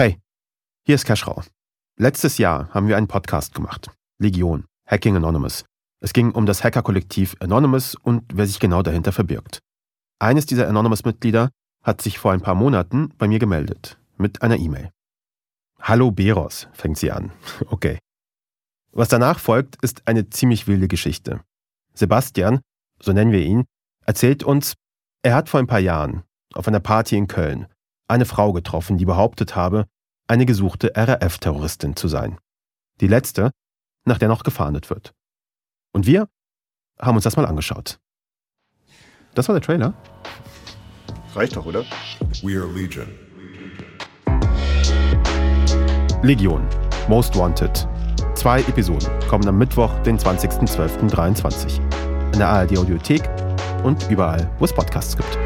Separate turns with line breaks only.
Hey, hier ist Keschrau. Letztes Jahr haben wir einen Podcast gemacht. Legion, Hacking Anonymous. Es ging um das Hackerkollektiv Anonymous und wer sich genau dahinter verbirgt. Eines dieser Anonymous-Mitglieder hat sich vor ein paar Monaten bei mir gemeldet. Mit einer E-Mail. Hallo Beros, fängt sie an. Okay. Was danach folgt, ist eine ziemlich wilde Geschichte. Sebastian, so nennen wir ihn, erzählt uns, er hat vor ein paar Jahren auf einer Party in Köln eine Frau getroffen, die behauptet habe, eine gesuchte RAF-Terroristin zu sein. Die letzte, nach der noch gefahndet wird. Und wir haben uns das mal angeschaut. Das war der Trailer.
Reicht doch, oder?
We are Legion.
Legion, Most Wanted. Zwei Episoden kommen am Mittwoch, den 20.12.23. In der ARD Audiothek und überall, wo es Podcasts gibt.